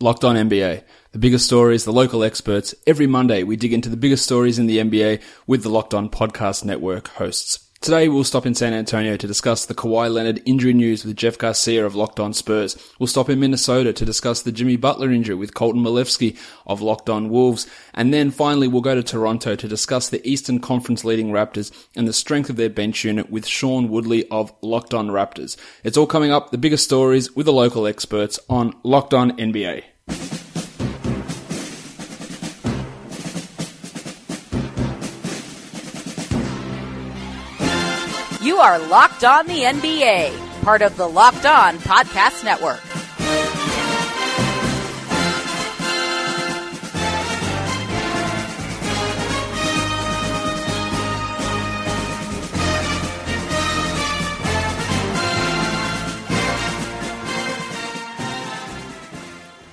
Locked on NBA. The biggest stories, the local experts. Every Monday, we dig into the biggest stories in the NBA with the Locked On Podcast Network hosts. Today, we'll stop in San Antonio to discuss the Kawhi Leonard injury news with Jeff Garcia of Locked On Spurs. We'll stop in Minnesota to discuss the Jimmy Butler injury with Colton Molesky of Locked On Wolves. And then finally, we'll go to Toronto to discuss the Eastern Conference leading Raptors and the strength of their bench unit with Sean Woodley of Locked On Raptors. It's all coming up, the biggest stories with the local experts on Locked On NBA. Are Locked On the NBA, part of the Locked On Podcast Network.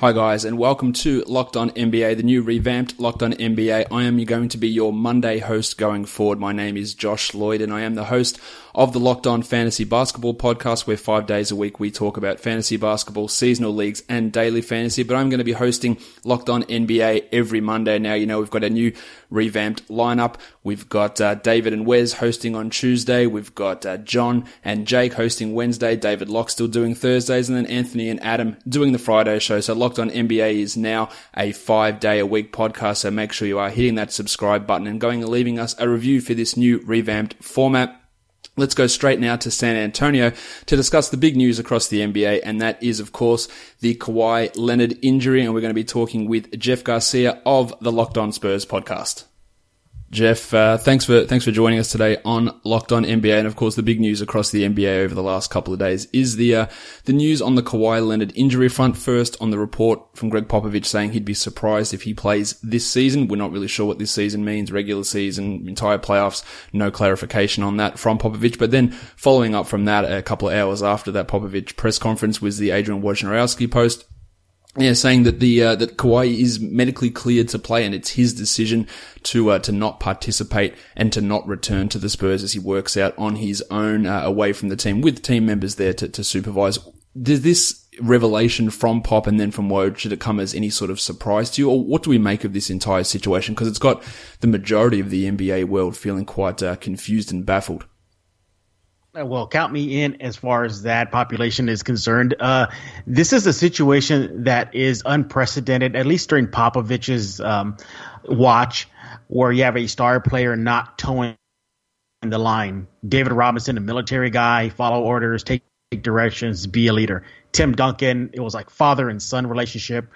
Hi guys, and welcome to Locked On NBA, the new revamped Locked On NBA. I am going to be your Monday host going forward. My name is Josh Lloyd, and I am the host of the Locked On Fantasy Basketball podcast, where five days a week we talk about fantasy basketball, seasonal leagues, and daily fantasy. But I'm going to be hosting Locked On NBA every Monday. Now, you know, we've got a new revamped lineup. We've got uh, David and Wes hosting on Tuesday. We've got uh, John and Jake hosting Wednesday. David Locke still doing Thursdays, and then Anthony and Adam doing the Friday show. So Locked On NBA is now a five day a week podcast. So make sure you are hitting that subscribe button and going and leaving us a review for this new revamped format. Let's go straight now to San Antonio to discuss the big news across the NBA, and that is, of course, the Kawhi Leonard injury. And we're going to be talking with Jeff Garcia of the Locked On Spurs podcast. Jeff, uh, thanks for thanks for joining us today on Locked On NBA, and of course the big news across the NBA over the last couple of days is the uh, the news on the Kawhi Leonard injury front. First, on the report from Gregg Popovich saying he'd be surprised if he plays this season. We're not really sure what this season means, regular season, entire playoffs. No clarification on that from Popovich. But then following up from that, a couple of hours after that Popovich press conference was the Adrian Wojnarowski post yeah, saying that the uh, that Kawhi is medically cleared to play, and it's his decision to uh, to not participate and to not return to the Spurs as he works out on his own uh, away from the team with team members there to, to supervise. Does this revelation from Pop and then from Woj should it come as any sort of surprise to you, or what do we make of this entire situation? Because it's got the majority of the NBA world feeling quite uh, confused and baffled. Uh, well, count me in as far as that population is concerned. Uh, this is a situation that is unprecedented, at least during Popovich's um, watch, where you have a star player not toeing the line. David Robinson, a military guy, follow orders, take, directions, be a leader. Tim Duncan, it was like father and son relationship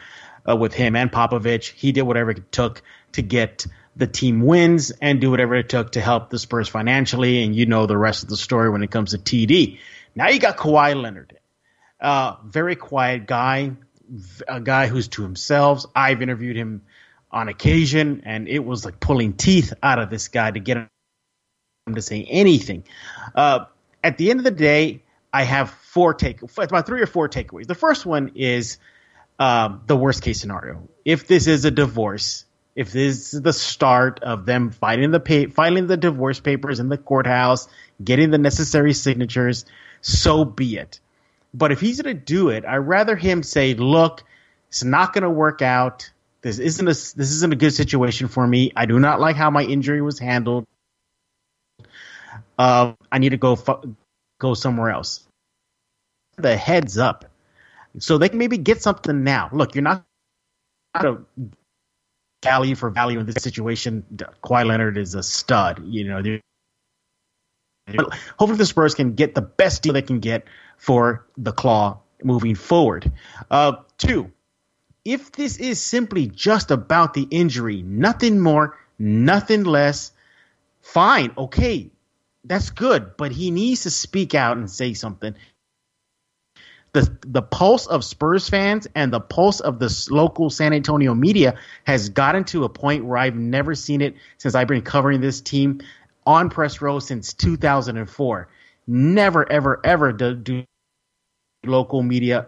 uh, with him and Popovich. He did whatever it took to get the team wins and do whatever it took to help the Spurs financially. And you know the rest of the story when it comes to TD. Now you got Kawhi Leonard, uh, very quiet guy, a guy who's to himself. I've interviewed him on occasion, and it was like pulling teeth out of this guy to get him to say anything. Uh, at the end of the day, I have four take, about three or four takeaways. The first one is um, the worst case scenario. If this is a divorce, if this is the start of them filing the pay, filing the divorce papers in the courthouse, getting the necessary signatures, so be it. But if he's going to do it, I'd rather him say, "Look, it's not going to work out. This isn't a this isn't a good situation for me. I do not like how my injury was handled. Uh, I need to go fu- go somewhere else." The heads up, so they can maybe get something now. Look, you're not going to value for value in this situation, Kawhi Leonard is a stud. You know, hopefully the Spurs can get the best deal they can get for the Claw moving forward. Uh, two, if this is simply just about the injury, nothing more, nothing less, fine, okay, that's good. But he needs to speak out and say something the the pulse of Spurs fans and the pulse of the local San Antonio media has gotten to a point where I've never seen it since I've been covering this team on press row since 2004. Never, ever, ever do, do local media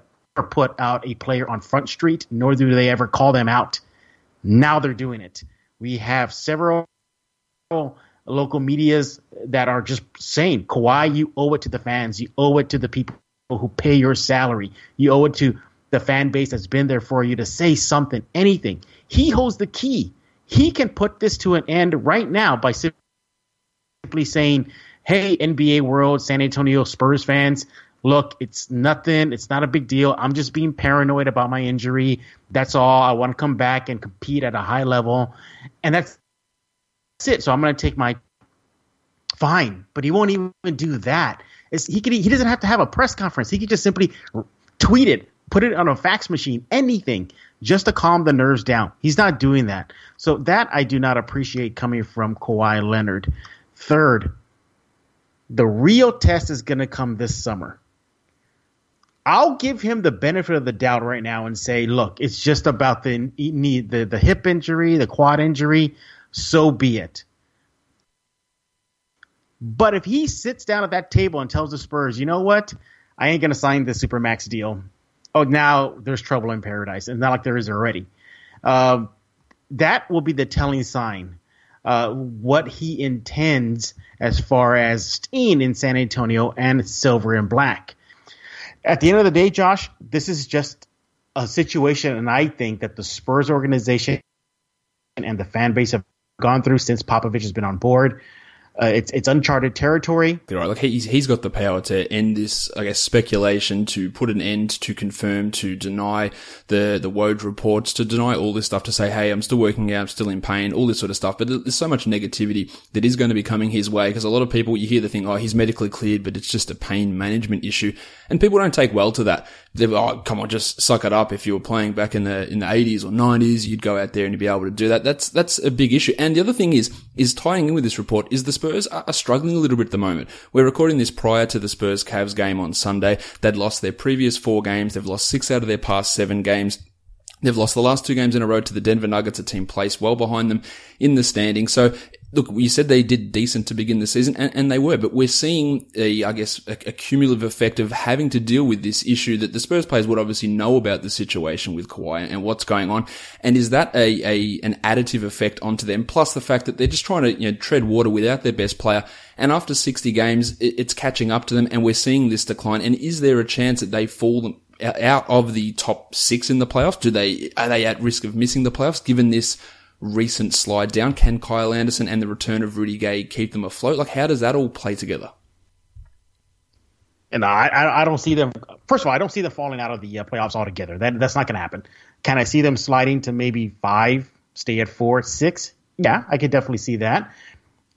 put out a player on Front Street, nor do they ever call them out. Now they're doing it. We have several local medias that are just saying, Kawhi, you owe it to the fans, you owe it to the people who pay your salary. You owe it to the fan base that's been there for you to say something, anything. He holds the key. He can put this to an end right now by simply saying, "Hey, NBA world, San Antonio Spurs fans, look, it's nothing. It's not a big deal. I'm just being paranoid about my injury. That's all. I want to come back and compete at a high level, and that's, that's it. So I'm going to take my fine, but he won't even do that. It's, he could he doesn't have to have a press conference. He could just simply tweet it, put it on a fax machine, anything, just to calm the nerves down. He's not doing that. So that I do not appreciate coming from Kawhi Leonard. Third, the real test is going to come this summer. I'll give him the benefit of the doubt right now and say, look, it's just about the the, the hip injury, the quad injury. So be it. But if he sits down at that table and tells the Spurs, you know what, I ain't going to sign the supermax deal. Oh, now there's trouble in paradise, and not like there is already. Uh, that will be the telling sign. Uh, what he intends as far as staying in San Antonio and silver and black at the end of the day, Josh, this is just a situation, and I think that the Spurs organization and the fan base have gone through since Popovich has been on board. Uh, it's it's uncharted territory. Right, like he's he's got the power to end this, I guess, speculation, to put an end, to confirm, to deny the the Woj reports, to deny all this stuff, to say, hey, I'm still working out, I'm still in pain, all this sort of stuff. But there's so much negativity that is going to be coming his way because a lot of people, you hear the thing, oh, he's medically cleared, but it's just a pain management issue, and people don't take well to that. They're, oh, come on, just suck it up. If you were playing back in the in the 80s or 90s, you'd go out there and you'd be able to do that. That's that's a big issue. And the other thing is is tying in with this report is the Spurs are, struggling a little bit at the moment. We're recording this prior to the Spurs Cavs game on Sunday. They'd lost their previous four games. They've lost six out of their past seven games. They've lost the last two games in a row to the Denver Nuggets, a team placed well behind them in the standing. So look, you said they did decent to begin the season, and, and they were, but we're seeing a, I guess, a, a, cumulative effect of having to deal with this issue that the Spurs players would obviously know about the situation with Kawhi and what's going on. And is that a, a an additive effect onto them? Plus the fact that they're just trying to you know tread water without their best player. And after 60 games, it, it's catching up to them, and we're seeing this decline. And is there a chance that they fall out of the top six in the playoffs? Do they are they at risk of missing the playoffs given this? recent slide down? Can Kyle Anderson and the return of Rudy Gay keep them afloat? Like, how does that all play together? And I, I, don't see them. First of all, I don't see them falling out of the uh, playoffs altogether. That that's not going to happen. Can I see them sliding to maybe five, stay at four, six? Yeah, I could definitely see that.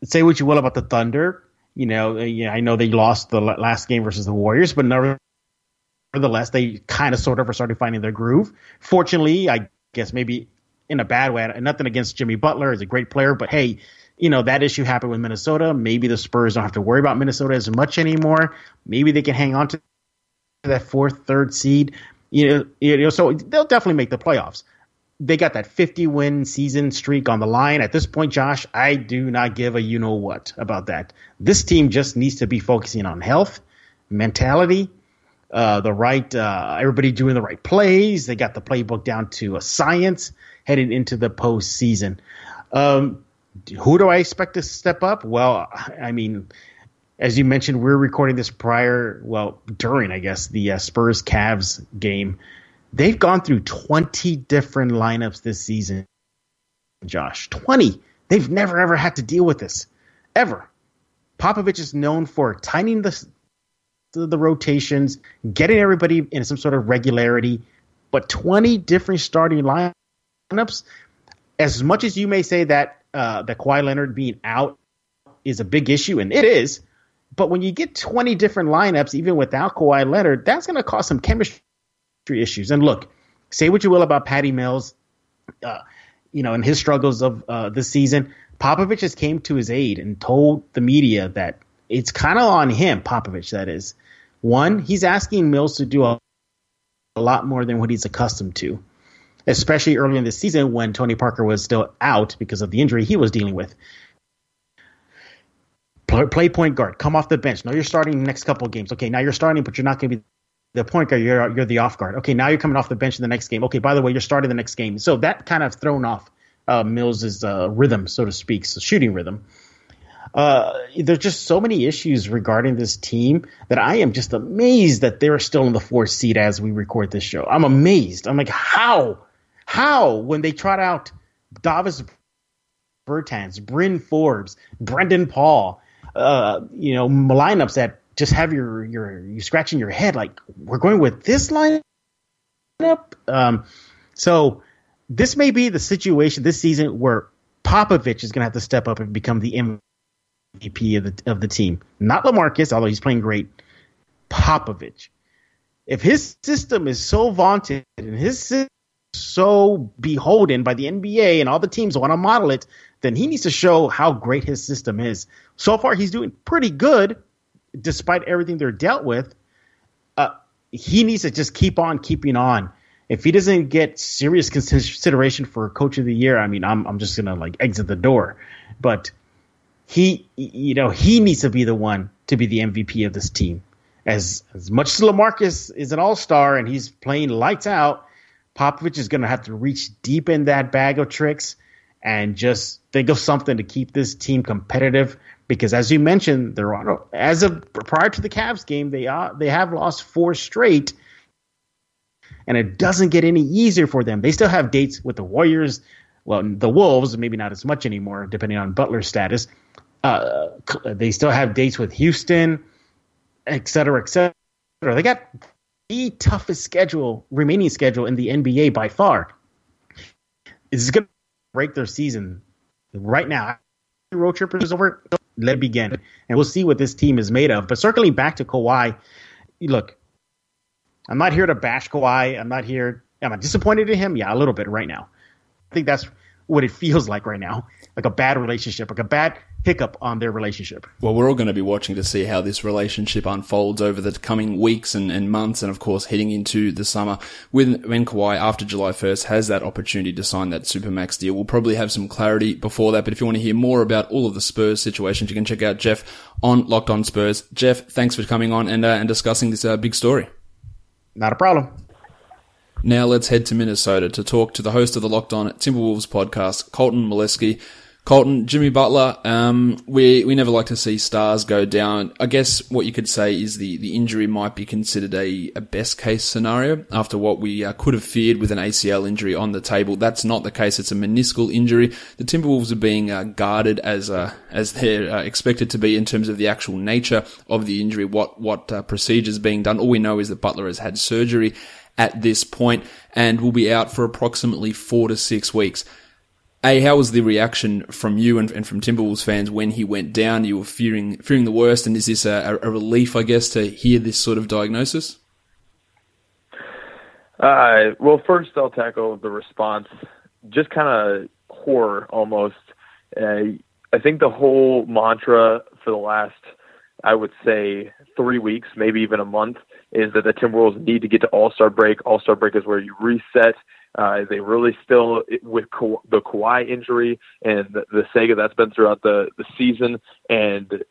Say what you will about the Thunder. You know, uh, I know they lost the last game versus the Warriors, but nevertheless, they kind of sort of are starting finding their groove. Fortunately, I guess maybe in a bad way. Nothing against Jimmy Butler; he's a great player, but hey, you know that issue happened with Minnesota. Maybe the Spurs don't have to worry about Minnesota as much anymore. Maybe they can hang on to that fourth, third seed. You know, you know, so they'll definitely make the playoffs. They got that 50 win season streak on the line. At this point, Josh, I do not give a you know what about that. This team just needs to be focusing on health, mentality, uh, the right, uh, everybody doing the right plays. They got the playbook down to a science heading into the postseason. Um, who do I expect to step up? Well, I mean, as you mentioned, we're recording this prior, well, during, I guess, the uh, Spurs Cavs game. They've gone through 20 different lineups this season, Josh. 20. They've never, ever had to deal with this, ever. Popovich is known for tightening the, the, the rotations, getting everybody in some sort of regularity, but 20 different starting lineups as much as you may say that uh, that Kawhi Leonard being out is a big issue, and it is, but when you get 20 different lineups, even without Kawhi Leonard, that's going to cause some chemistry issues. And look, say what you will about Patty Mills, uh, you know, and his struggles of uh, this season. Popovich just came to his aid and told the media that it's kind of on him, Popovich, that is. One, he's asking Mills to do a, a lot more than what he's accustomed to especially early in the season when Tony Parker was still out because of the injury he was dealing with. Play point guard, come off the bench. Now you're starting the next couple of games. Okay, now you're starting, but you're not going to be the point guard. You're you're the off guard. Okay, now you're coming off the bench in the next game. Okay, by the way, you're starting the next game. So that kind of thrown off uh, Mills's uh, rhythm, so to speak, so shooting rhythm. Uh, there's just so many issues regarding this team that I am just amazed that they're still in the fourth seed as we record this show. I'm amazed. I'm like, how? How? When they trot out Davis Bertans, Bryn Forbes, Brandon Paul, uh, you know, lineups that just have your your you scratching your head like we're going with this lineup. Um, so this may be the situation this season where Popovich is going to have to step up and become the MVP of the of the team. Not Lamarcus, although he's playing great. Popovich. If his system is so vaunted and his system so beholden by the NBA and all the teams want to model it, then he needs to show how great his system is. So far, he's doing pretty good, despite everything they're dealt with. Uh, he needs to just keep on keeping on. If he doesn't get serious consideration for coach of the year, I mean, I'm I'm just gonna like exit the door. But he, you know, he needs to be the one to be the MVP of this team. As as much as Lamarcus is an all star and he's playing lights out, Popovich is going to have to reach deep in that bag of tricks and just think of something to keep this team competitive. Because as you mentioned, they're on, as of prior to the Cavs game, they are they have lost four straight, and it doesn't get any easier for them. They still have dates with the Warriors, well, the Wolves, maybe not as much anymore, depending on Butler's status. Uh, they still have dates with Houston, et cetera, et cetera. They got the toughest schedule, remaining schedule in the NBA by far. Is going to break their season right now. Road trip is over. Let it begin, and we'll see what this team is made of. But circling back to Kawhi, look, I'm not here to bash Kawhi. I'm not here. Am I disappointed in him? Yeah, a little bit right now. I think that's what it feels like right now, like a bad relationship, like a bad hiccup on their relationship. Well, we're all going to be watching to see how this relationship unfolds over the coming weeks and, and months, and of course heading into the summer. When when Kawhi after July first has that opportunity to sign that supermax deal, we'll probably have some clarity before that. But if you want to hear more about all of the Spurs situations, you can check out Jeff on Locked On Spurs. Jeff, thanks for coming on and uh, and discussing this uh, big story. Not a problem. Now let's head to Minnesota to talk to the host of the Locked On Timberwolves podcast, Colton Molesky. Colton, Jimmy Butler, um, we, we never like to see stars go down. I guess what you could say is the, the injury might be considered a, a best case scenario after what we uh, could have feared with an ACL injury on the table. That's not the case. It's a meniscal injury. The Timberwolves are being uh, guarded as, uh, as they're uh, expected to be in terms of the actual nature of the injury, what, what uh, procedures being done. All we know is that Butler has had surgery at this point and will be out for approximately four to six weeks. A, how was the reaction from you and, and, from Timberwolves fans when he went down? You were fearing fearing the worst, and is this a, a relief, I guess, to hear this sort of diagnosis? Uh, well, first I'll tackle the response, just kind of horror almost. Uh, I think the whole mantra for the last, I would say, three weeks, maybe even a month, is that the Timberwolves need to get to All Star break. All Star break is where you reset. Uh, they really still with Ka- the Kawhi injury and the, the Sega that's been throughout the the season, and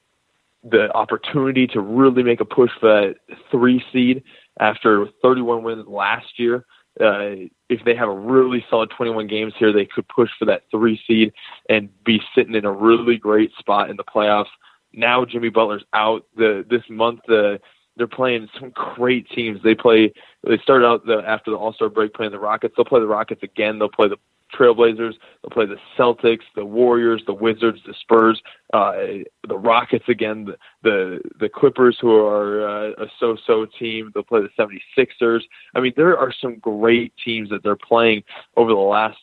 the opportunity to really make a push for that three seed after 31 wins last year. Uh, if they have a really solid 21 games here, they could push for that three seed and be sitting in a really great spot in the playoffs. Now Jimmy Butler's out. The this month the they're playing some great teams. They play. They started out the, after the All Star break playing the Rockets. They'll play the Rockets again. They'll play the Trailblazers. They'll play the Celtics, the Warriors, the Wizards, the Spurs, uh, the Rockets again, the the, the Clippers, who are uh, a so-so team. They'll play the 76ers. I mean, there are some great teams that they're playing over the last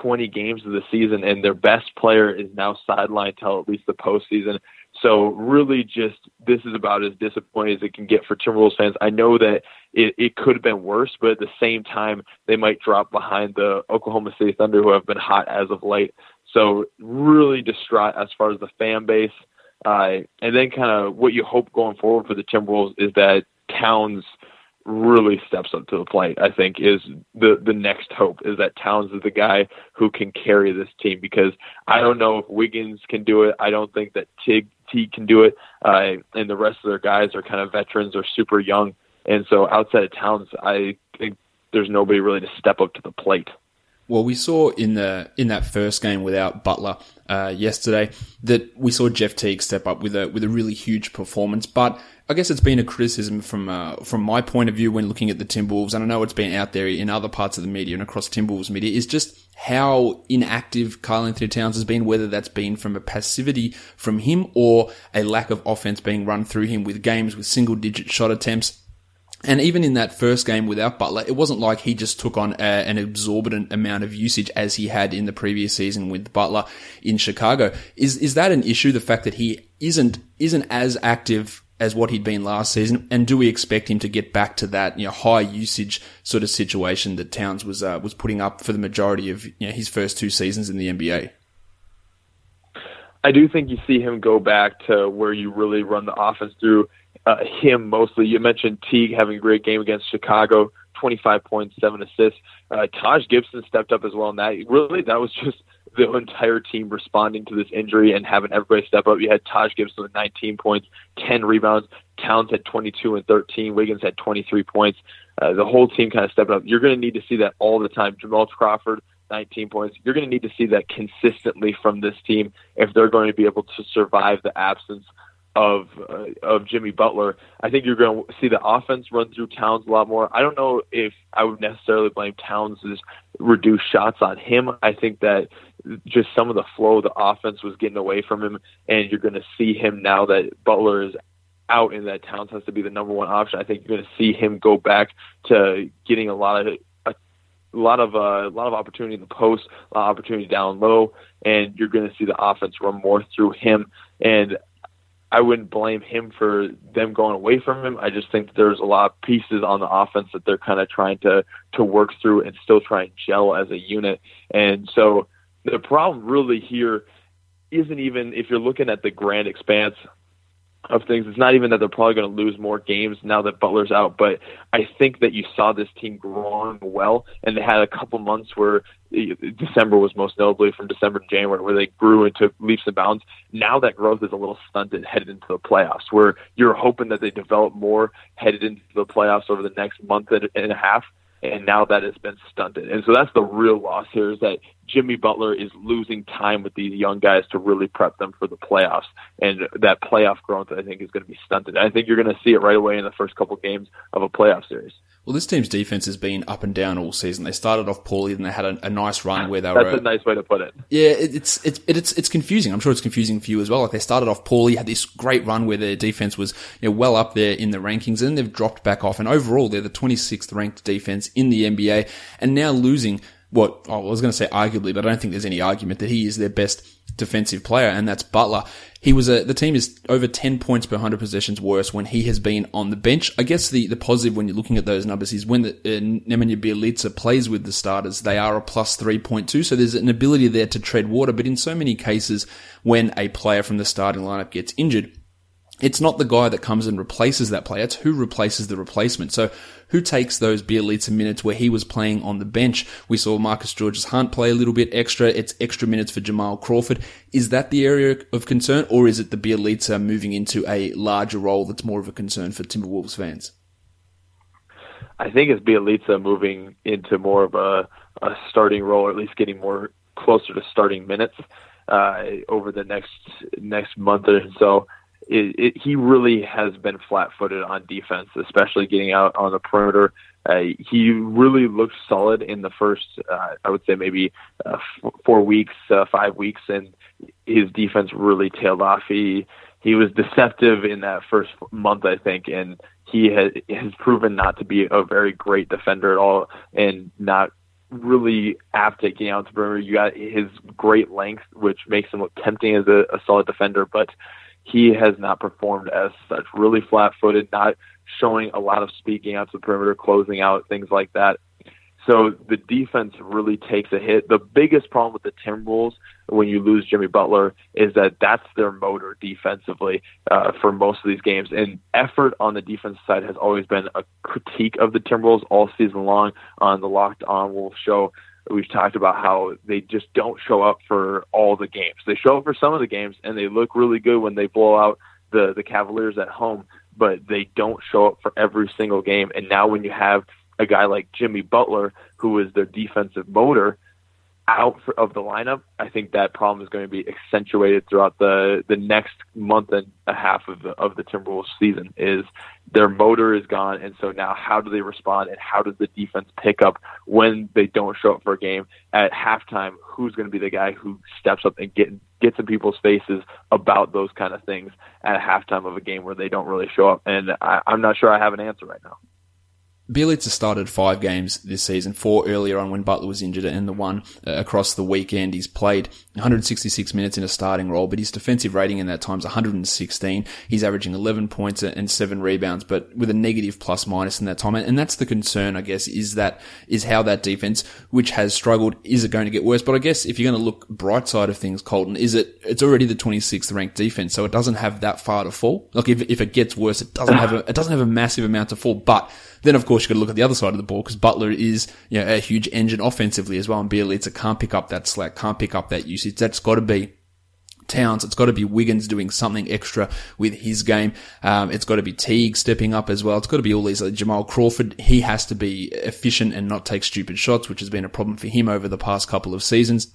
20 games of the season, and their best player is now sidelined till at least the postseason. So really, just this is about as disappointing as it can get for Timberwolves fans. I know that it, it could have been worse, but at the same time, they might drop behind the Oklahoma City Thunder, who have been hot as of late. So really distraught as far as the fan base. Uh, and then kind of what you hope going forward for the Timberwolves is that Towns – really steps up to the plate, I think is the the next hope is that Towns is the guy who can carry this team because I don't know if Wiggins can do it. I don't think that Tig T can do it, uh, and the rest of their guys are kind of veterans or super young, and so outside of Towns, I think there's nobody really to step up to the plate. Well, we saw in the in that first game without Butler uh, yesterday that we saw Jeff Teague step up with a with a really huge performance. But I guess it's been a criticism from uh, from my point of view when looking at the Timberwolves, and I know it's been out there in other parts of the media and across Timberwolves media, is just how inactive Karl-Anthony Towns has been, whether that's been from a passivity from him or a lack of offense being run through him with games with single digit shot attempts. And even in that first game without Butler, it wasn't like he just took on a, an exorbitant amount of usage as he had in the previous season with Butler in Chicago. Is is that an issue? The fact that he isn't isn't as active as what he'd been last season, and do we expect him to get back to that you know high usage sort of situation that Towns was uh, was putting up for the majority of you know, his first two seasons in the NBA? I do think you see him go back to where you really run the offense through uh, him mostly. You mentioned Teague having a great game against Chicago, 25 points, seven assists. Uh, Taj Gibson stepped up as well, and that really that was just the entire team responding to this injury and having everybody step up. You had Taj Gibson with 19 points, 10 rebounds. Towns had 22 and 13. Wiggins had 23 points. Uh, the whole team kind of stepped up. You're going to need to see that all the time. Jamal Crawford, 19 points. You're going to need to see that consistently from this team if they're going to be able to survive the absence of uh, of Jimmy Butler. I think you're going to see the offense run through Towns a lot more. I don't know if I would necessarily blame Towns' reduced shots on him. I think that just some of the flow of the offense was getting away from him, and you're going to see him now that Butler is out and that Towns has to be the number one option. I think you're going to see him go back to getting a lot of a, lot of uh, a lot of opportunity in the post, a lot of opportunity down low, and you're going to see the offense run more through him. And I wouldn't blame him for them going away from him. I just think there's a lot of pieces on the offense that they're kind of trying to to work through and still try and gel as a unit. And so the problem really here isn't even if you're looking at the grand expanse of things. It's not even that they're probably going to lose more games now that Butler's out, but I think that you saw this team growing well, and they had a couple months where eh, December was most notably from December to January, where they grew into leaps and bounds. Now that growth is a little stunted headed into the playoffs, where you're hoping that they develop more headed into the playoffs over the next month and a half and now that has been stunted. And so that's the real loss here is that Jimmy Butler is losing time with these young guys to really prep them for the playoffs. And that playoff growth, I think, is going to be stunted. I think you're going to see it right away in the first couple games of a playoff series. Well, this team's defense has been up and down all season. They started off poorly, then they had a, a nice run where they That's were. That's a nice way to put it. Yeah, it, it's it's it's it's confusing. I'm sure it's confusing for you as well. Like they started off poorly, had this great run where their defense was you know, well up there in the rankings, and then they've dropped back off. And overall, they're the 26th ranked defense in the NBA, and now losing what oh, I was going to say arguably, but I don't think there's any argument that he is their best defensive player, and that's Butler. He was a, the team is over 10 points per 100 possessions worse when he has been on the bench. I guess the, the positive when you're looking at those numbers is when the, uh, Nemanja Bjelica plays with the starters, they are a plus 3.2. So there's an ability there to tread water. But in so many cases, when a player from the starting lineup gets injured, it's not the guy that comes and replaces that player. It's who replaces the replacement. So who takes those Bjelica minutes where he was playing on the bench? We saw Marcus Georges-Hunt play a little bit extra. It's extra minutes for Jamal Crawford. Is that the area of concern or is it the Bjelica moving into a larger role that's more of a concern for Timberwolves fans? I think it's Bjelica moving into more of a, a starting role, or at least getting more closer to starting minutes uh, over the next next month or so it, it, he really has been flat-footed on defense, especially getting out on the perimeter. Uh, he really looked solid in the first, uh, I would say maybe uh, f- four weeks, uh, five weeks, and his defense really tailed off. He he was deceptive in that first month, I think, and he has has proven not to be a very great defender at all, and not really apt at getting out the perimeter. You got his great length, which makes him look tempting as a, a solid defender, but he has not performed as such. Really flat footed, not showing a lot of speaking out to the perimeter, closing out, things like that. So the defense really takes a hit. The biggest problem with the Timberwolves when you lose Jimmy Butler is that that's their motor defensively uh, for most of these games. And effort on the defense side has always been a critique of the Timberwolves all season long on the Locked On Wolves show we've talked about how they just don't show up for all the games. They show up for some of the games and they look really good when they blow out the the Cavaliers at home, but they don't show up for every single game. And now when you have a guy like Jimmy Butler who is their defensive motor, out for, of the lineup, I think that problem is going to be accentuated throughout the the next month and a half of the of the Timberwolves season. Is their motor is gone, and so now how do they respond, and how does the defense pick up when they don't show up for a game at halftime? Who's going to be the guy who steps up and get gets in people's faces about those kind of things at halftime of a game where they don't really show up? And I, I'm not sure I have an answer right now. Bjelica started five games this season, four earlier on when Butler was injured, and the one uh, across the weekend. He's played 166 minutes in a starting role, but his defensive rating in that time is 116. He's averaging 11 points and seven rebounds, but with a negative plus minus in that time. And that's the concern, I guess, is that, is how that defense, which has struggled, is it going to get worse? But I guess if you're going to look bright side of things, Colton, is it, it's already the 26th ranked defense, so it doesn't have that far to fall. Like if, if it gets worse, it doesn't have a, it doesn't have a massive amount to fall, but then, of course, you've got to look at the other side of the ball because Butler is, you know, a huge engine offensively as well. And Bjelica can't pick up that slack, can't pick up that usage. That's got to be Towns. It's got to be Wiggins doing something extra with his game. Um, it's got to be Teague stepping up as well. It's got to be all these. Like Jamal Crawford, he has to be efficient and not take stupid shots, which has been a problem for him over the past couple of seasons.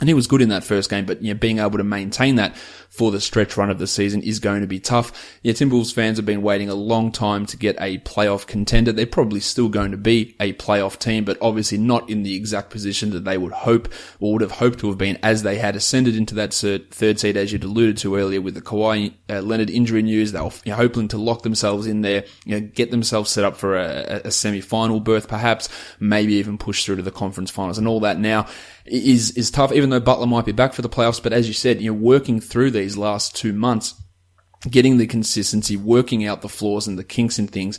And he was good in that first game, but you know, being able to maintain that for the stretch run of the season is going to be tough. Yeah, Timberwolves fans have been waiting a long time to get a playoff contender. They're probably still going to be a playoff team, but obviously not in the exact position that they would hope or would have hoped to have been as they had ascended into that third seed, as you'd alluded to earlier with the Kawhi uh, Leonard injury news. They were hoping to lock themselves in there, you know, get themselves set up for a, a semi-final berth, perhaps, maybe even push through to the conference finals and all that now is, is tough, even though Butler might be back for the playoffs. But as you said, you know, working through these last two months, getting the consistency, working out the flaws and the kinks in things,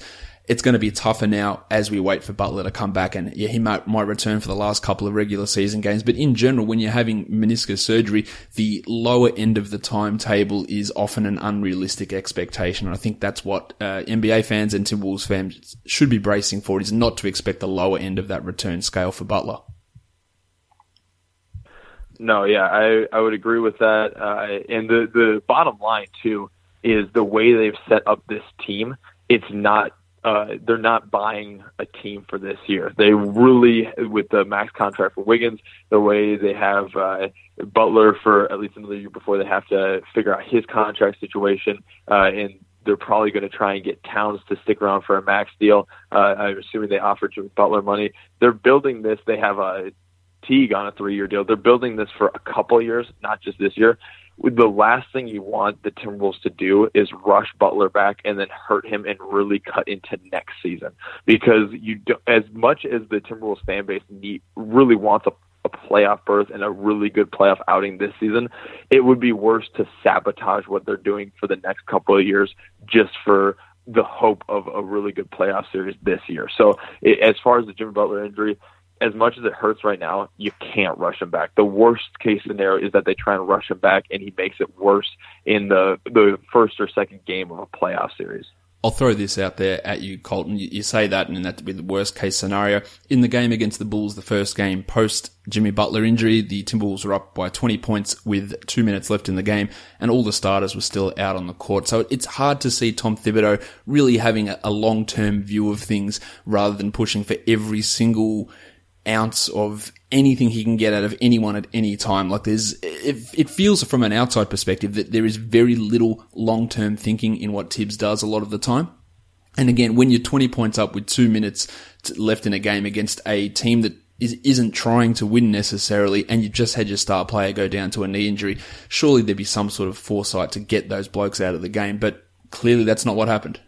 it's going to be tougher now as we wait for Butler to come back. And yeah, he might, might return for the last couple of regular season games. But in general, when you're having meniscus surgery, the lower end of the timetable is often an unrealistic expectation. And I think that's what uh, NBA fans and Timberwolves fans should be bracing for is not to expect the lower end of that return scale for Butler. No, yeah, I I would agree with that. Uh, and the the bottom line too is the way they've set up this team. It's not uh, they're not buying a team for this year. They really, with the max contract for Wiggins, the way they have uh, Butler for at least another year before they have to figure out his contract situation, uh, and they're probably going to try and get Towns to stick around for a max deal. Uh, I'm assuming they offered Jimmy Butler money. They're building this. They have a Teague on a three-year deal. They're building this for a couple years, not just this year. The last thing you want the Timberwolves to do is rush Butler back and then hurt him and really cut into next season because you do, as much as the Timberwolves fan base need really wants a a playoff berth and a really good playoff outing this season, it would be worse to sabotage what they're doing for the next couple of years just for the hope of a really good playoff series this year. So, it, as far as the Jimmy Butler injury, as much as it hurts right now, you can't rush him back. The worst case scenario is that they try and rush him back and he makes it worse in the the first or second game of a playoff series. I'll throw this out there at you, Colton. You, say that, and that to be the worst case scenario. In the game against the Bulls, the first game post Jimmy Butler injury, the Timberwolves were up by 20 points with two minutes left in the game, and all the starters were still out on the court. So it's hard to see Tom Thibodeau really having a, a long-term view of things rather than pushing for every single ounce of anything he can get out of anyone at any time. Like there's, it, it feels from an outside perspective that there is very little long-term thinking in what Thibs does a lot of the time. And again, when you're 20 points up with two minutes left in a game against a team that is, isn't trying to win necessarily, and you just had your star player go down to a knee injury, surely there'd be some sort of foresight to get those blokes out of the game. But clearly that's not what happened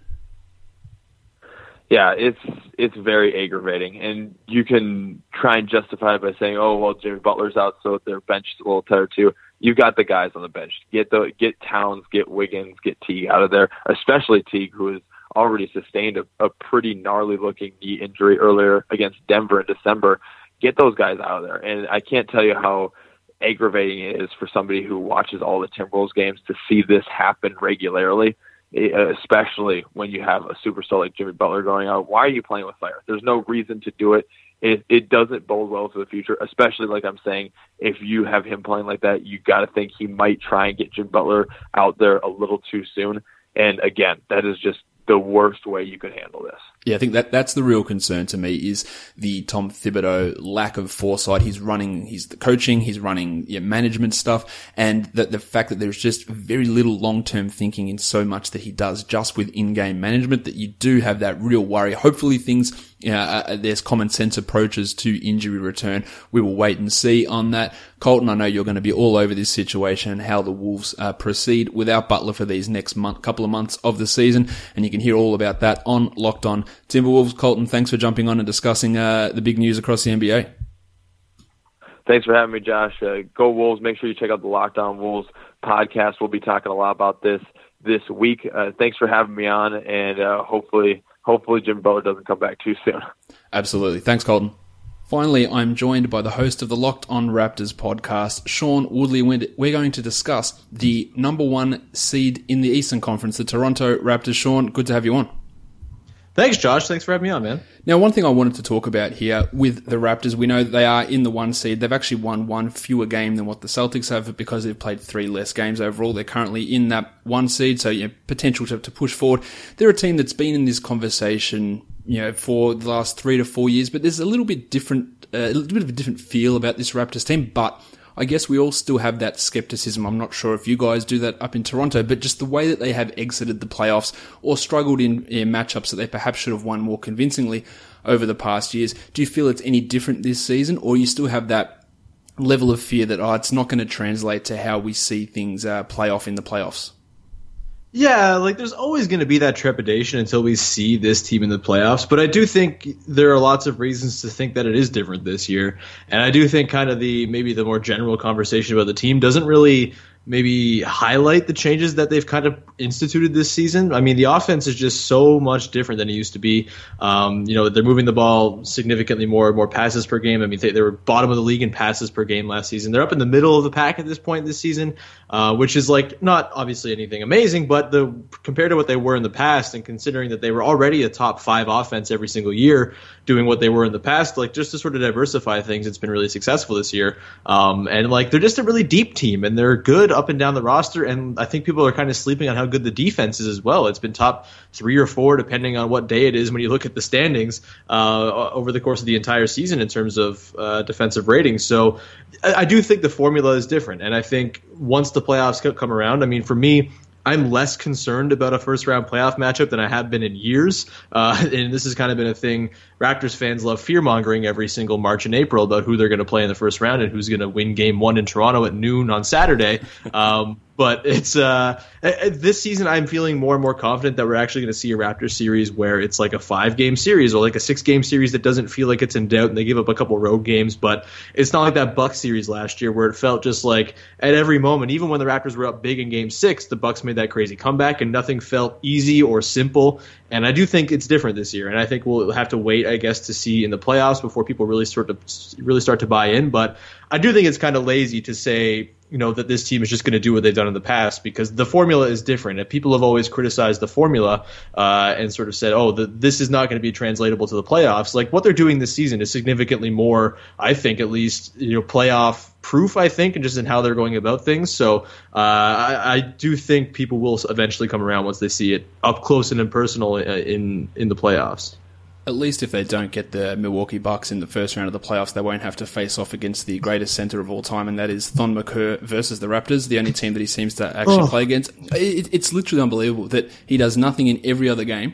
yeah, it's it's very aggravating, and you can try and justify it by saying, "Oh, well, Jimmy Butler's out, so their bench is a little tired too." You've got the guys on the bench. Get the get Towns, get Wiggins, get Teague out of there, especially Teague, who has already sustained a, a pretty gnarly looking knee injury earlier against Denver in December. Get those guys out of there, and I can't tell you how aggravating it is for somebody who watches all the Timberwolves games to see this happen regularly especially when you have a superstar like Jimmy Butler going out. Why are you playing with fire? There's no reason to do it. It it doesn't bode well for the future, especially like I'm saying, if you have him playing like that, you got to think he might try and get Jim Butler out there a little too soon. And again, that is just the worst way you could handle this. Yeah, I think that that's the real concern to me is the Tom Thibodeau lack of foresight. He's running, he's the coaching, he's running yeah, management stuff, and that the fact that there's just very little long term thinking in so much that he does just with in game management that you do have that real worry. Hopefully things know, uh, there's common sense approaches to injury return. We will wait and see on that. Colton, I know you're going to be all over this situation and how the Wolves uh, proceed without Butler for these next month, couple of months of the season, and you can hear all about that on Locked On Timberwolves. Colton, thanks for jumping on and discussing uh, the big news across the NBA. Thanks for having me, Josh. Uh, go Wolves! Make sure you check out the Locked On Wolves podcast. We'll be talking a lot about this this week. Uh, thanks for having me on, and uh, hopefully hopefully Jim Butler doesn't come back too soon. Absolutely. Thanks, Colton. Finally, I'm joined by the host of the Locked On Raptors podcast, Sean Woodley. We're going to discuss the number one seed in the Eastern Conference, the Toronto Raptors. Sean, good to have you on. Thanks, Josh. Thanks for having me on, man. Now, one thing I wanted to talk about here with the Raptors, we know they are in the one seed. They've actually won one fewer game than what the Celtics have because they've played three less games overall. They're currently in that one seed, so you know, potential to, to push forward. They're a team that's been in this conversation, you know, for the last three to four years, but there's a little bit different, uh, a little bit of a different feel about this Raptors team, but I guess we all still have that skepticism. I'm not sure if you guys do that up in Toronto, but just the way that they have exited the playoffs or struggled in, in matchups that they perhaps should have won more convincingly over the past years. Do you feel it's any different this season, or you still have that level of fear that oh, it's not going to translate to how we see things uh, play off in the playoffs? Yeah, like there's always going to be that trepidation until we see this team in the playoffs. But I do think there are lots of reasons to think that it is different this year. And I do think kind of the maybe the more general conversation about the team doesn't really maybe highlight the changes that they've kind of instituted this season. I mean, the offense is just so much different than it used to be. Um, you know, they're moving the ball significantly more, more passes per game. I mean, they, they, were bottom of the league in passes per game last season. They're up in the middle of the pack at this point this season, uh, which is like not obviously anything amazing, but the compared to what they were in the past, and considering that they were already a top five offense every single year, doing what they were in the past, like just to sort of diversify things, it's been really successful this year. Um, and like they're just a really deep team, and they're good up and down the roster. And I think people are kind of sleeping on how good the defense is as well. It's been top three or four, depending on what day it is when you look at the standings uh, over the course of the entire season in terms of uh, defensive ratings. So I, I do think the formula is different. And I think once the playoffs come around, I mean, for me, I'm less concerned about a first round playoff matchup than I have been in years. Uh, and this has kind of been a thing. Raptors fans love fear mongering every single March and April about who they're going to play in the first round and who's going to win game one in Toronto at noon on Saturday. Um, but it's uh, this season I'm feeling more and more confident that we're actually going to see a Raptors series where it's like a five game series or like a six game series that doesn't feel like it's in doubt and they give up a couple road games, but it's not like that Bucks series last year where it felt just like at every moment, even when the Raptors were up big in Game Six, the Bucks made that crazy comeback and nothing felt easy or simple. And I do think it's different this year, and I think we'll have to wait, I guess, to see in the playoffs before people really start to really start to buy in. But I do think it's kind of lazy to say you know that this team is just going to do what they've done in the past because the formula is different. And people have always criticized the formula uh, and sort of said, "Oh, the, this is not going to be translatable to the playoffs." Like what they're doing this season is significantly more, I think, at least you know, playoff proof. I think, and just in how they're going about things. So uh, I, I, do think people will eventually come around once they see it up close and impersonal uh, in in the playoffs at least if they don't get the Milwaukee Bucks in the first round of the playoffs, they won't have to face off against the greatest center of all time, and that is Thon Maker versus the Raptors, the only team that he seems to actually oh. play against. It, it's literally unbelievable that he does nothing in every other game.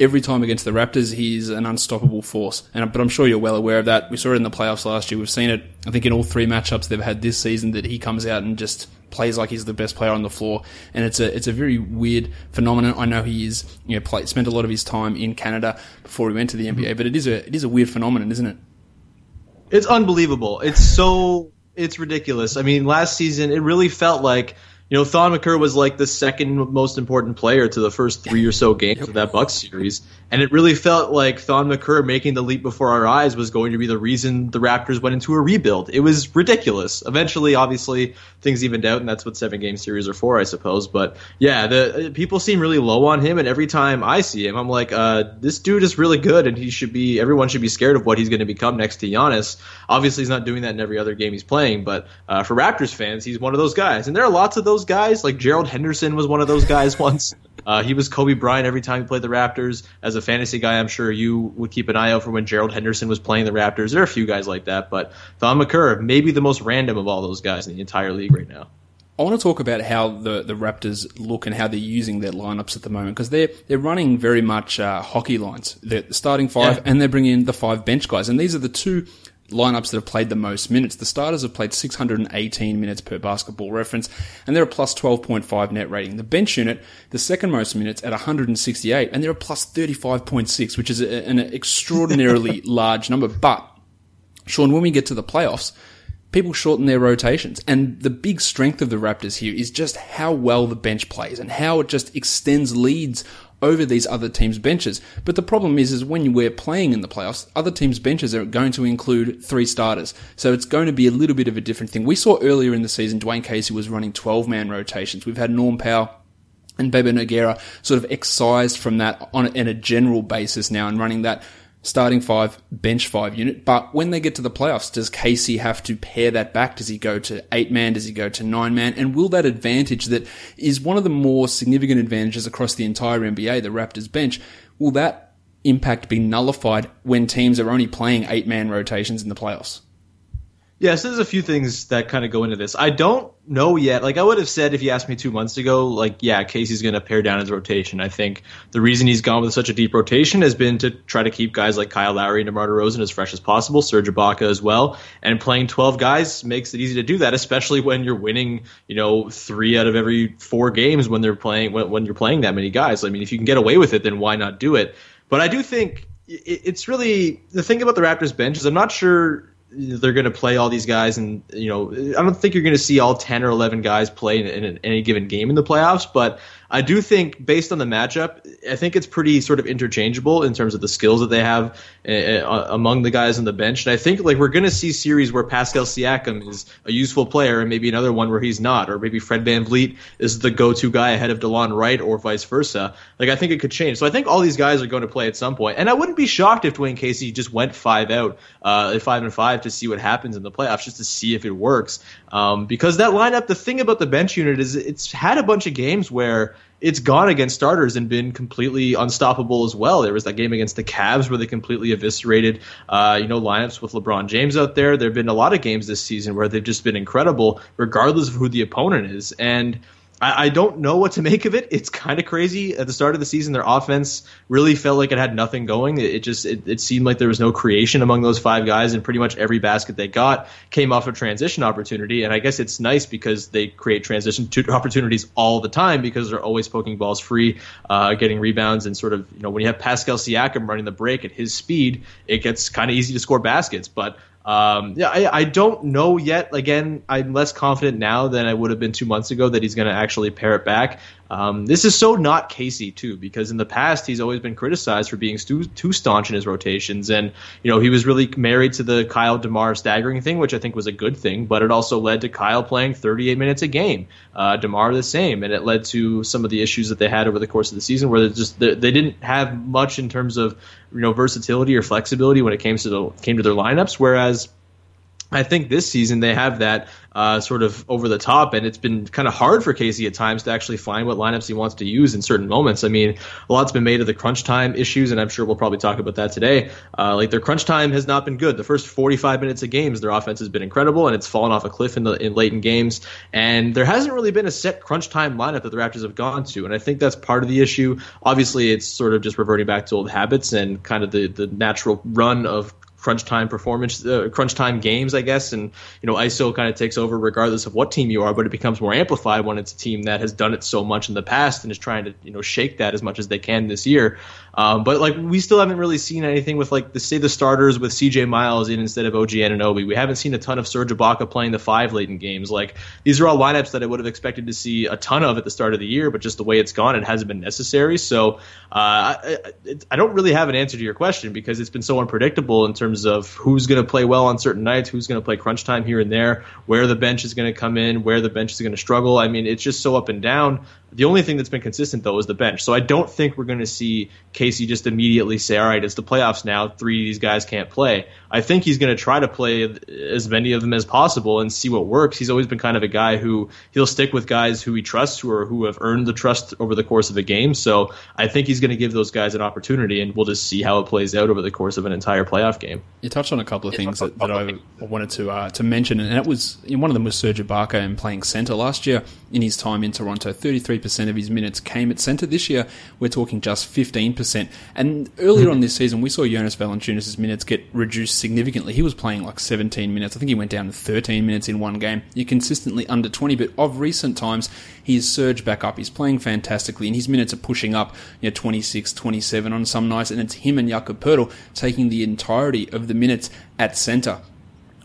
Every time against the Raptors, he's an unstoppable force. And but I'm sure you're well aware of that. We saw it in the playoffs last year. We've seen it, I think, in all three matchups they've had this season that he comes out and just plays like he's the best player on the floor, and it's a it's a very weird phenomenon. I know he is you know play, spent a lot of his time in Canada before he went to the NBA, mm-hmm. but it is a it is a weird phenomenon, isn't it? It's unbelievable. It's so it's ridiculous. I mean, last season it really felt like you know, Thon Maker was like the second most important player to the first three or so games of that Bucks series, and it really felt like Thon Maker making the leap before our eyes was going to be the reason the Raptors went into a rebuild. It was ridiculous. Eventually, obviously, things evened out, and that's what seven game series are for, I suppose. But yeah, the people seem really low on him, and every time I see him, I'm like, uh, this dude is really good, and he should be. Everyone should be scared of what he's going to become next to Giannis. Obviously, he's not doing that in every other game he's playing, but uh, for Raptors fans, he's one of those guys, and there are lots of those those guys. Like Gerald Henderson was one of those guys once. Uh, he was Kobe Bryant every time he played the Raptors. As a fantasy guy, I'm sure you would keep an eye out for when Gerald Henderson was playing the Raptors. There are a few guys like that, but Thon Maker, maybe the most random of all those guys in the entire league right now. I want to talk about how the, the Raptors look and how they're using their lineups at the moment because they're they're running very much uh, hockey lines. They're starting five Yeah. and they're bringing in the five bench guys, and these are the two lineups that have played the most minutes. The starters have played 618 minutes per basketball reference, and they're a plus 12.5 net rating. The bench unit, the second most minutes at 168, and they're a plus 35.6, which is a, an extraordinarily large number. But Sean, when we get to the playoffs, people shorten their rotations. And the big strength of the Raptors here is just how well the bench plays and how it just extends leads over these other teams' benches. But the problem is, is when we're playing in the playoffs, other teams' benches are going to include three starters. So it's going to be a little bit of a different thing. We saw earlier in the season, Dwane Casey was running 12 man rotations. We've had Norm Powell and Bebe Nogueira sort of excised from that on a general basis now and running that starting five, bench five unit. But when they get to the playoffs, does Casey have to pair that back? Does he go to eight man? Does he go to nine man? And will that advantage that is one of the more significant advantages across the entire NBA, the Raptors bench, will that impact be nullified when teams are only playing eight man rotations in the playoffs? Yes, there's a few things that kind of go into this. I don't know yet. Like I would have said if you asked me two months ago, like yeah, Casey's going to pare down his rotation. I think the reason he's gone with such a deep rotation has been to try to keep guys like Kyle Lowry and DeMar DeRozan as fresh as possible, Serge Ibaka as well. And playing 12 guys makes it easy to do that, especially when you're winning, you know, three out of every four games when they're playing when, when you're playing that many guys. I mean, if you can get away with it, then why not do it? But I do think it's really the thing about the Raptors bench is I'm not sure they're going to play all these guys, and you know, I don't think you're going to see all ten or eleven guys play in, in any given game in the playoffs. But I do think, based on the matchup, I think it's pretty sort of interchangeable in terms of the skills that they have uh, among the guys on the bench. And I think like we're going to see series where Pascal Siakam is a useful player, and maybe another one where he's not, or maybe Fred VanVleet is the go-to guy ahead of Delon Wright, or vice versa. Like I think it could change. So I think all these guys are going to play at some point, and I wouldn't be shocked if Dwane Casey just went five out, uh, five and five to see what happens in the playoffs, just to see if it works. Um, because that lineup, the thing about the bench unit is it's had a bunch of games where it's gone against starters and been completely unstoppable as well. There was that game against the Cavs where they completely eviscerated, uh, you know, lineups with LeBron James out there. There have been a lot of games this season where they've just been incredible, regardless of who the opponent is. And I, I don't know what to make of it. It's kind of crazy. At the start of the season, their offense really felt like it had nothing going. It, it just it, it seemed like there was no creation among those five guys, and pretty much every basket they got came off a transition opportunity. And I guess it's nice because they create transition opportunities all the time because they're always poking balls free, uh, getting rebounds, and sort of you know when you have Pascal Siakam running the break at his speed, it gets kind of easy to score baskets. But um, yeah, I, I don't know yet. Again, I'm less confident now than I would have been two months ago that he's going to actually pair it back. Um, this is so not Casey too, because in the past he's always been criticized for being stu- too staunch in his rotations, and you know he was really married to the Kyle Demar staggering thing, which I think was a good thing, but it also led to Kyle playing 38 minutes a game, uh, Demar the same, and it led to some of the issues that they had over the course of the season, where they just they, they didn't have much in terms of you know versatility or flexibility when it came to the came to their lineups, whereas I think this season they have that uh, sort of over the top, and it's been kind of hard for Casey at times to actually find what lineups he wants to use in certain moments. I mean, a lot's been made of the crunch time issues, and I'm sure we'll probably talk about that today. Uh, like their crunch time has not been good. The first 45 minutes of games, their offense has been incredible, and it's fallen off a cliff in the in late in games. And there hasn't really been a set crunch time lineup that the Raptors have gone to, and I think that's part of the issue. Obviously, it's sort of just reverting back to old habits and kind of the the natural run of crunch time performance, uh, crunch time games, I guess. And, you know, ISO kind of takes over regardless of what team you are, but it becomes more amplified when it's a team that has done it so much in the past and is trying to, you know, shake that as much as they can this year. Um, but like, we still haven't really seen anything with like the, say the starters with CJ Miles in instead of OG Anunoby. We haven't seen a ton of Serge Ibaka playing the five late in games. Like, these are all lineups that I would have expected to see a ton of at the start of the year, but just the way it's gone, it hasn't been necessary. So, uh, I, I, I don't really have an answer to your question because it's been so unpredictable in terms of who's going to play well on certain nights, who's going to play crunch time here and there, where the bench is going to come in, where the bench is going to struggle. I mean, it's just so up and down. The only thing that's been consistent though is the bench. So I don't think we're going to see Casey just immediately say, "All right, it's the playoffs now. Three of these guys can't play." I think he's going to try to play as many of them as possible and see what works. He's always been kind of a guy who he'll stick with guys who he trusts, who are who have earned the trust over the course of a game. So I think he's going to give those guys an opportunity, and we'll just see how it plays out over the course of an entire playoff game. You touched on a couple of things that, that I wanted to uh, to mention, and it was one of them was Serge Ibaka and playing centre last year in his time in Toronto. Thirty three percent of his minutes came at centre. This year, we're talking just fifteen percent. And earlier hmm. on this season, we saw Jonas Valanciunas' minutes get reduced significantly. He was playing like seventeen minutes. I think he went down to thirteen minutes in one game. You're consistently under twenty, but of recent times, he's surged back up. He's playing fantastically, and his minutes are pushing up. You know, 26, 27 on some nights, and it's him and Jakob Poeltl taking the entirety of the minutes at centre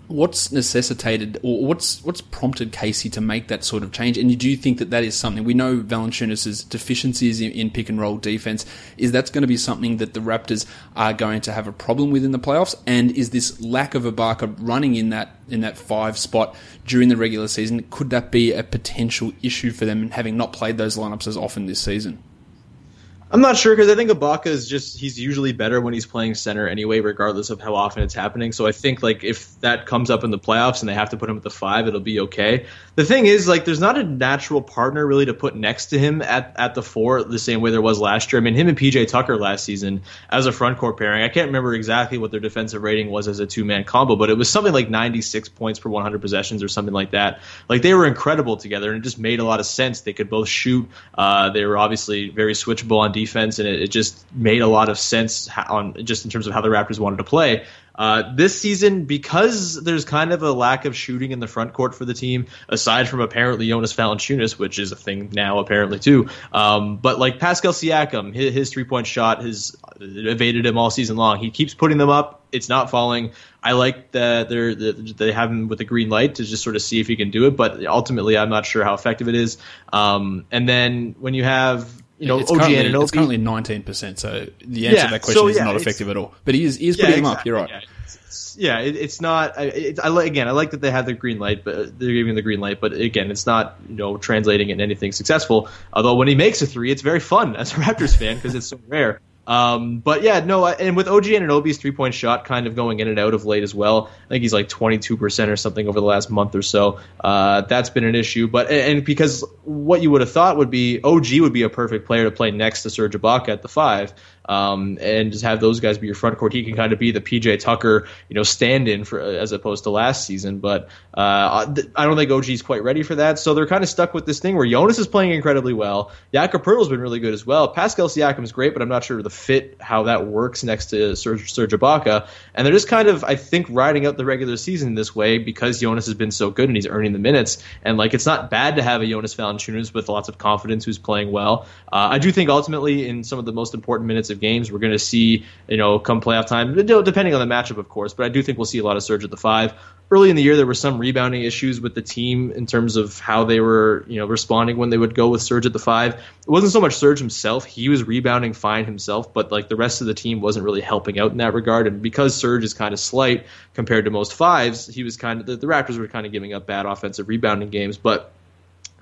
what's necessitated or what's what's prompted Casey to make that sort of change? And do you think that that is something we know Valanciunas' deficiencies in, in, pick and roll defense is that's going to be something that the Raptors are going to have a problem with in the playoffs? And is this lack of Ibaka running in that in that five spot during the regular season could that be a potential issue for them, having not played those lineups as often this season? I'm not sure because I think Ibaka is just he's usually better when he's playing center anyway, regardless of how often it's happening. So I think like if that comes up in the playoffs and they have to put him at the five, it'll be okay. The thing is like there's not a natural partner really to put next to him at at the four the same way there was last year. I mean him and PJ Tucker last season as a front court pairing. I can't remember exactly what their defensive rating was as a two man combo, but it was something like 96 points per 100 possessions or something like that. Like they were incredible together and it just made a lot of sense. They could both shoot. Uh, they were obviously very switchable on defense, and it, it, just made a lot of sense on just in terms of how the Raptors wanted to play. Uh, this season, because there's kind of a lack of shooting in the front court for the team, aside from apparently Jonas Valanciunas, which is a thing now apparently too. Um, but like Pascal Siakam, his, his three point shot has evaded him all season long. He keeps putting them up. It's not falling. I like that they're, they have him with a green light to just sort of see if he can do it, but ultimately I'm not sure how effective it is. Um, and then when you have you know, it's OG currently. It's currently 19%, so the answer Yeah, to that question so, is not effective at all. But he is, he is Yeah, putting them up, you're right. Yeah, It's- it's- yeah, it, it's not. I, it, I like again. I like that they have the green light, but they're giving the green light. But again, it's not you know translating into anything successful. Although when he makes a three, it's very fun as a Raptors fan because it's so rare. Um, but yeah, no, and with OG Anunoby's three point shot kind of going in and out of late as well. I think he's like 22% or something over the last month or so. Uh, that's been an issue. But, and because what you would have thought would be OG would be a perfect player to play next to Serge Ibaka at the five. Um, and just have those guys be your front court. He can kind of be the PJ Tucker, you know, stand-in for as opposed to last season. But uh, I don't think OG's quite ready for that. So they're kind of stuck with this thing where Jonas is playing incredibly well. Jakob Poeltl's been really good as well. Pascal Siakam is great, but I'm not sure the fit how that works next to Serge, Serge Ibaka. And they're just kind of, I think, riding out the regular season this way because Jonas has been so good and he's earning the minutes. And like, it's not bad to have a Jonas Valanciunas with lots of confidence who's playing well. Uh, I do think ultimately in some of the most important minutes of games, we're going to see, you know, come playoff time, depending on the matchup, of course. But I do think we'll see a lot of Serge at the five. Early in the year, there were some rebounding issues with the team in terms of how they were, you know, responding when they would go with Serge at the five. It wasn't so much Serge himself; he was rebounding fine himself, but like the rest of the team wasn't really helping out in that regard. And because Serge is kind of slight compared to most fives, he was kind of the, the Raptors were kind of giving up bad offensive rebounding games, but.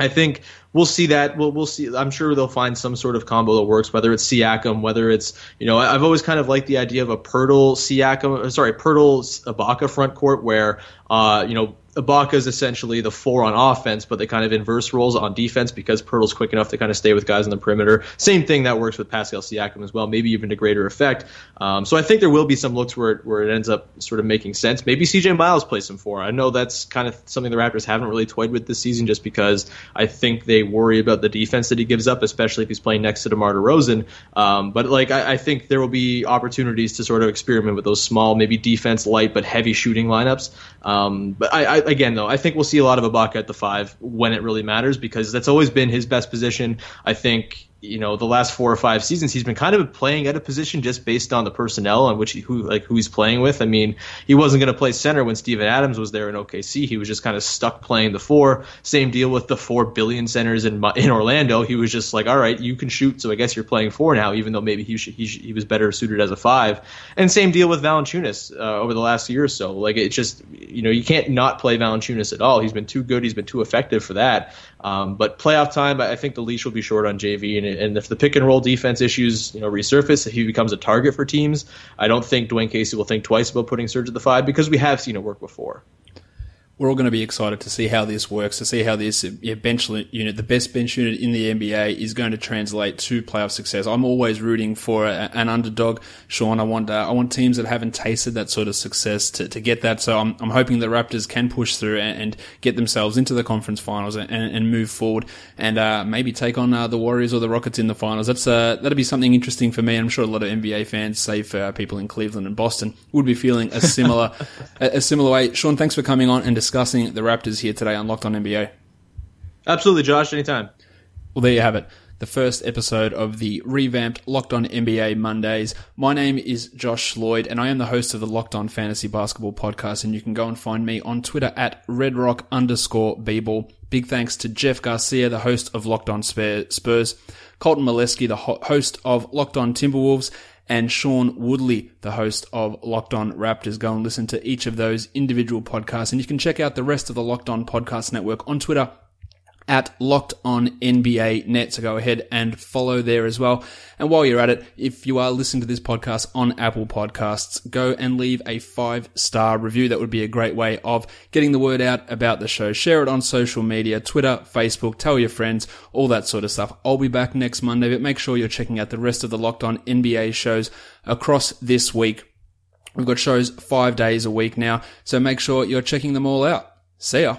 I think we'll see that. We'll, we'll see. I'm sure they'll find some sort of combo that works, whether it's Siakam, whether it's, you know, I've always kind of liked the idea of a Poeltl Siakam, uh, sorry, Poeltl Ibaka front court where, uh, you know, Ibaka is essentially the four on offense, but they kind of inverse roles on defense because Poeltl's quick enough to kind of stay with guys on the perimeter. Same thing that works with Pascal Siakam as well, maybe even to greater effect. Um, so I think there will be some looks where it, where it ends up sort of making sense. Maybe CJ Miles plays some four. I know that's kind of something the Raptors haven't really toyed with this season, just because I think they worry about the defense that he gives up, especially if he's playing next to DeMar DeRozan. Um, but like I, I think there will be opportunities to sort of experiment with those small, maybe defense light but heavy shooting lineups. Um, but I, I, again, though, I think we'll see a lot of Ibaka at the five when it really matters because that's always been his best position. I think you know the last four or five seasons he's been kind of playing at a position just based on the personnel on which he, who like who he's playing with. I mean, he wasn't going to play center when Steven Adams was there in OKC. He was just kind of stuck playing the four. Same deal with the four billion centers in in Orlando. He was just like, all right, you can shoot, so I guess you're playing four now, even though maybe he should, he, he was better suited as a five. And same deal with Valanciunas uh, over the last year or so. Like it's just you know you can't not play Valanciunas at all. He's been too good. He's been too effective for that. Um, but playoff time, I think the leash will be short on JV, and, and, if the pick and roll defense issues, you know, resurface, if he becomes a target for teams, I don't think Dwane Casey will think twice about putting Serge at the five because we have seen it work before we're all going to be excited to see how this works, to see how this bench unit, the best bench unit in the NBA, is going to translate to playoff success. I'm always rooting for an underdog, Sean. I want uh, I want teams that haven't tasted that sort of success to, to get that. So I'm, I'm hoping the Raptors can push through and, and get themselves into the conference finals and, and move forward, and uh, maybe take on uh, the Warriors or the Rockets in the finals. That's uh, that'll be something interesting for me. I'm sure a lot of NBA fans, save for people in Cleveland and Boston, would be feeling a similar a, a similar way. Sean, thanks for coming on and discussing the Raptors here today on Locked On NBA. Absolutely, Josh. Anytime. Well, there you have it. The first episode of the revamped Locked On NBA Mondays. My name is Josh Lloyd, and I am the host of the Locked On Fantasy Basketball Podcast. And you can go and find me on Twitter at redrock underscore bball. Big thanks to Jeff Garcia, the host of Locked On Spurs, Colton Molesky, the host of Locked On Timberwolves, and Sean Woodley, the host of Locked On Raptors. Go and listen to each of those individual podcasts. And you can check out the rest of the Locked On Podcast Network on Twitter at Locked On NBA Net. So go ahead and follow there as well. And while you're at it, if you are listening to this podcast on Apple Podcasts, go and leave a five star review. That would be a great way of getting the word out about the show. Share it on social media, Twitter, Facebook, tell your friends, all that sort of stuff. I'll be back next Monday, but make sure you're checking out the rest of the Locked On NBA shows across this week. We've got shows five days a week now, so make sure you're checking them all out. See ya.